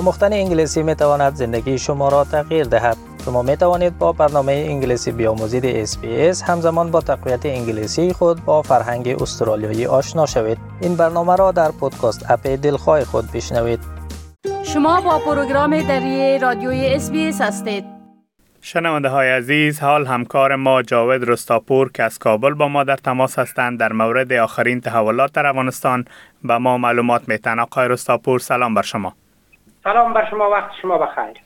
آموختن انگلیسی می تواند زندگی شما را تغییر دهد. شما می توانید با برنامه انگلیسی بیاموزید SBS همزمان با تقویت انگلیسی خود با فرهنگ استرالیایی آشنا شوید. این برنامه را در پودکاست اپ دلخواه خود بشنوید. شما با پروگرام دری رادیوی SBS هستید. شنونده های عزیز حال همکار ما جاوید رستاپور که از کابل با ما در تماس هستند در مورد آخرین تحولات در افغانستان به ما معلومات میتن آقای رستاپور سلام بر شما سلام بر شما وقت شما بخیر.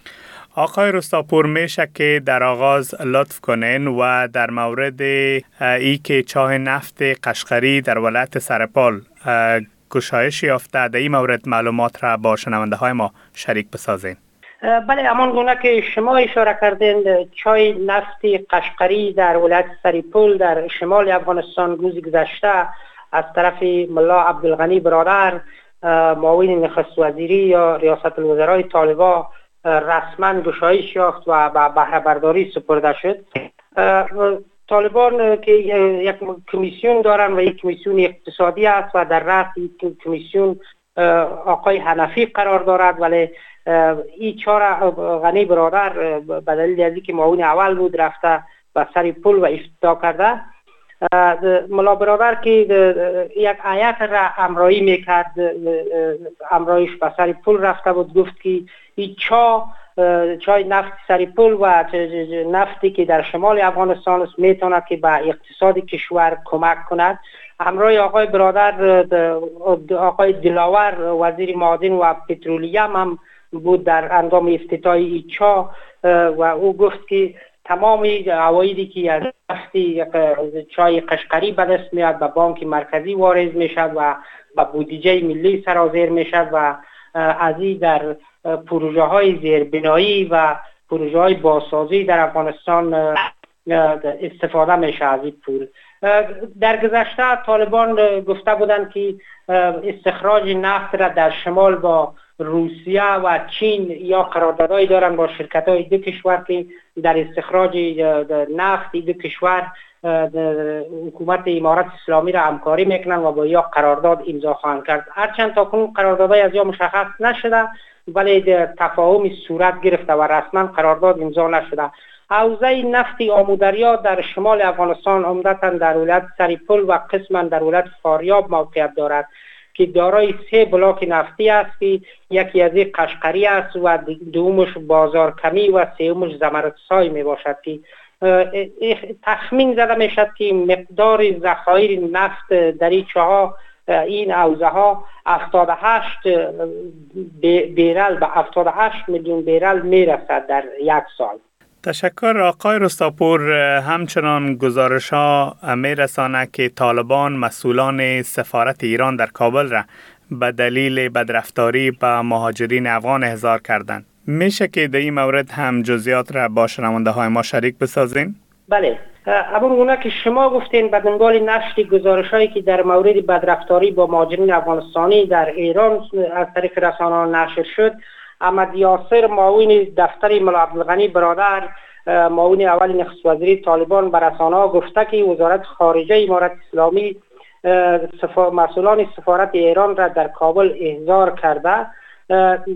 آقای رستاپور میشه که در آغاز لطف کنین و در مورد ای که چاه نفت قشقری در ولایت سرپال گشایش یافته در این مورد معلومات را با شنونده های ما شریک بسازین. بله همان گونه که شما اشاره کردین چای نفت قشقری در ولایت سریپول در شمال افغانستان روز گذشته از طرف ملا عبدالغنی برادر معاون نخست وزیری یا ریاست الوزرای طالبا رسما گشایش یافت و به بهره برداری سپرده شد. طالبان که یک کمیسیون دارن و یک کمیسیون اقتصادی است و در رأس این کمیسیون آقای حنفی قرار دارد ولی این چهار غنی برادر به دلیل از که معاون اول بود رفته و سری پل و افتدا کرده. ملا برادر که یک آیت را امرایی می‌کرد امرایش به سری پل رفته بود گفت که این چا چای نفت سری پل و نفتی که در شمال افغانستان است می‌تواند که به اقتصاد کشور کمک کند. همراه آقای برادر آقای دلاور وزیر معادن و پترولیم هم بود در انگام افتتاح چا و او گفت که تمام عوایدی که از نفتی چای قشقری به دست میاد به بانک مرکزی وارد می‌شد و به بودجه ملی سرازیر می‌شد و از این در پروژه های زیربنایی و پروژه های باسازی در افغانستان استفاده میشه از این پول. در گذشته طالبان گفته بودند که استخراج نفت را در شمال با روسیه و چین یا قراردادهایی دارن با شرکت های دو کشور که در استخراج نفت دو کشور حکومت امارت اسلامی را همکاری می‌کنن و با یا قرارداد امضا خواهند کرد. هرچند تا کنون قراردادهای از یا مشخص نشده ولی تفاهم صورت گرفته و رسما قرارداد امضا نشده. حوزه نفت آمودریا در شمال افغانستان عمدتا در ولایت سریپل و قسما در ولایت فاریاب موقعیت دارد. که دارای سه بلاک نفتی است که یکی از این قشقری است و دومش بازار کمی و سومش زمرد سای می باشد که تخمین زده می شد که مقدار ذخایر نفت در این چها این حوزه ها 78 بیرل به 78 میلیون بیرل می رسد در یک سال. تشکر آقای رستاپور همچنان گزارش ها می رسانه که طالبان مسئولان سفارت ایران در کابل را به دلیل بدرفتاری به مهاجرین افغان احضار کردند. میشه که در این مورد هم جزیات را با شنونده های ما شریک بسازین؟ بله اما که شما گفتین به دنبال نشر گزارش هایی که در مورد بدرفتاری با مهاجرین افغانستانی در ایران از طریق رسانه نشر شد احمد یاسر معاون دفتر ملا عبدالغنی برادر معاون اول نخست وزیری طالبان بر رسانه گفته که وزارت خارجه امارت اسلامی مسئولان سفارت ایران را در کابل احضار کرده.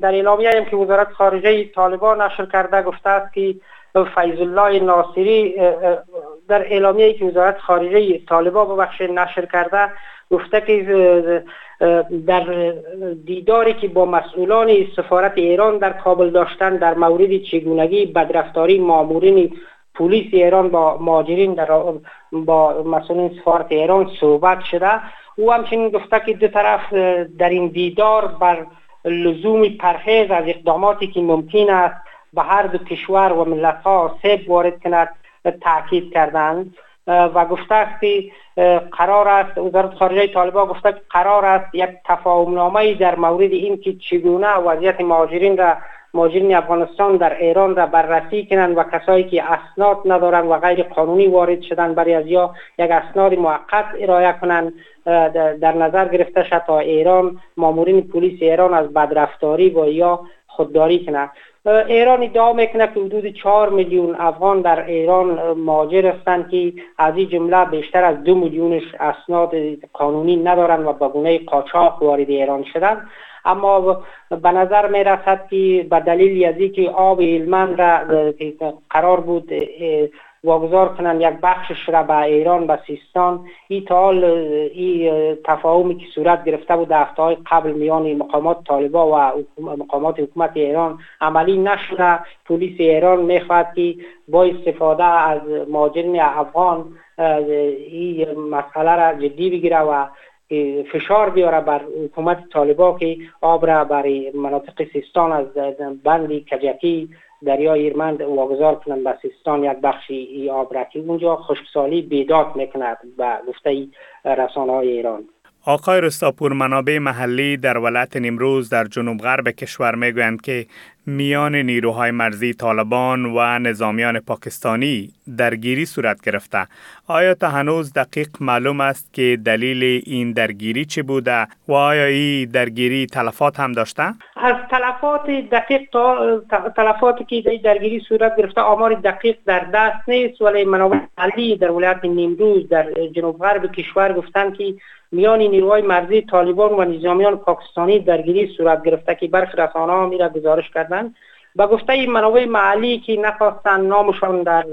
در اعلامیه هم که وزارت خارجه طالبان نشر کرده گفته است که فیض الله ناصری در اعلامیه که وزارت خارجه طالبان ببخش نشر کرده گفته که در دیداری که با مسئولان سفارت ایران در کابل داشتن در مورد چگونگی بدرفتاری مامورین پلیس ایران با ماجرین در با مسئولین سفارت ایران صحبت شده. او همچنین گفته که دو طرف در این دیدار بر لزوم پرهیز از اقداماتی که ممکن است به هر دو کشور و ملت ها سیب وارد کند. تاکید کردند و گفته که قرار است وزارت خارجه طالبان گفته که قرار است یک تفاهم نامه در مورد این که چگونه وضعیت مهاجرین را مهاجرین افغانستان در ایران را بررسی کنند و کسایی که اسناد ندارند و غیر قانونی وارد شدن برای از یا یک اسناد موقت ارائه کنند در نظر گرفته شد تا ایران مامورین پلیس ایران از بدرفتاری و یا خودداری کنند. ایران ادعا می‌کنه که حدود 4 میلیون افغان در ایران ماجر هستند که از این جمله بیشتر از دو میلیونش اسناد قانونی ندارند و به گونه قاچاق وارد ایران شدند. اما به نظر می رسد که به دلیل از که آب هلمند را قرار بود واگذار کنند یک بخشش را به ایران به سیستان. این حال این تفاهمی که صورت گرفته بود در های قبل میان مقامات طالبا و مقامات حکومت ایران عملی نشده. پلیس ایران می‌خواهد که با استفاده از مهاجرین افغان این مسئله را جدی بگیره و فشار بیاره بر حکومت طالبا که آب را برای مناطق سیستان از بندی کجکی دریای ایرمند واگذار کنند به سیستان یک بخشی ای آب را که اونجا خشکسالی بیداد می‌کند به گفته رسانه های ایران. آقای رستاپور منابع محلی در ولایت نیمروز در جنوب غرب کشور می‌گویند که میان نیروهای مرزی طالبان و نظامیان پاکستانی درگیری صورت گرفته. آیا تا هنوز دقیق معلوم است که دلیل این درگیری چه بوده و آیا این درگیری تلفات هم داشته؟ از تلفات دقیق تا تلفاتی که در درگیری صورت گرفته آمار دقیق در دست نیست. ولی منابع محلی در ولایت نیمروز در جنوب غرب کشور گفتند که میان نیروهای مرزی طالبان و نظامیان پاکستانی درگیری صورت گرفته که برخی رسانه ها میره گزارش کردن. به گفته منابع محلی که نخواستن نامشان در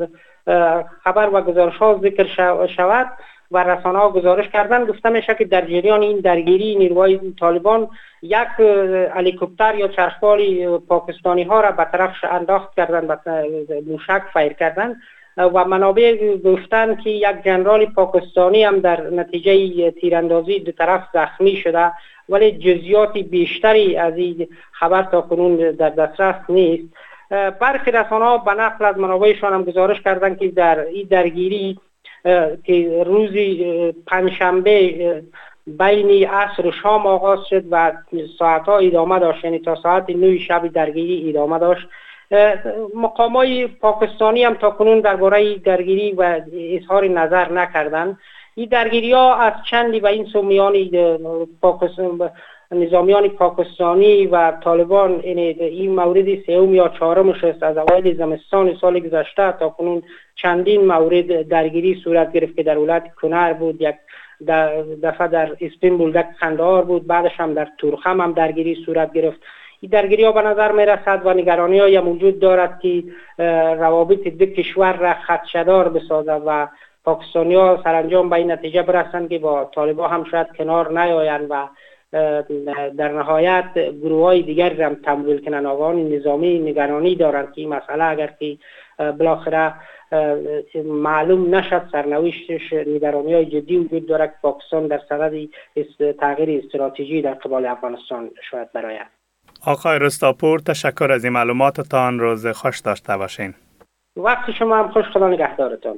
خبر و گزارش ها ذکر شود و رسانه ها گزارش کردن گفته میشه که در جریان این درگیری نیروهای طالبان یک هلیکوپتر یا چرخبال پاکستانی ها را به طرف انداخت کردن موشک فیر کردن و منابع گفتن که یک جنرال پاکستانی هم در نتیجه تیراندازی دو طرف زخمی شده ولی جزیات بیشتری از این خبر تا کنون در دسترس نیست. برخی رسانه به نقل از منابعشان هم گزارش کردن که در این درگیری که روزی پنجشنبه بین عصر و شام آغاز شد و ساعت ها ادامه داشت یعنی تا ساعت نوی شب درگیری ادامه داشت. مقامای پاکستانی هم تا کنون درباره درگیری و اظهار نظر نکردند. این درگیری ها از چندی و این سومیان پاکستان نظامیان پاکستانی و طالبان این مورد سوم یا چهارمش است. از اوایل زمستان سال گذشته تا کنون چندین مورد درگیری صورت گرفت که در ولایت کنر بود. یک دفعه در اسپین بولدک خندار بود بعدش هم در تورخم هم درگیری صورت گرفت. این درگیری ها به نظر می رسد و نگرانی های موجود دارد که روابط دو کشور را خدشدار بسازد و پاکستانی ها سرانجام به این نتیجه برسند که با طالبا هم شاید کنار نیایند و در نهایت گروه های دیگر هم تمویل کنند. آقایان نظامی نگرانی دارند که این مسئله اگر که بالاخره معلوم نشد سرنوشتش نگرانی های جدی وجود دارد که پاکستان در صدد تغییر استراتژی در قبال افغانستان شاید براید آقای رستاپور تشکر از این معلوماتتان. روز خوش داشته باشین. وقت شما هم خوش خدا نگهدارتان.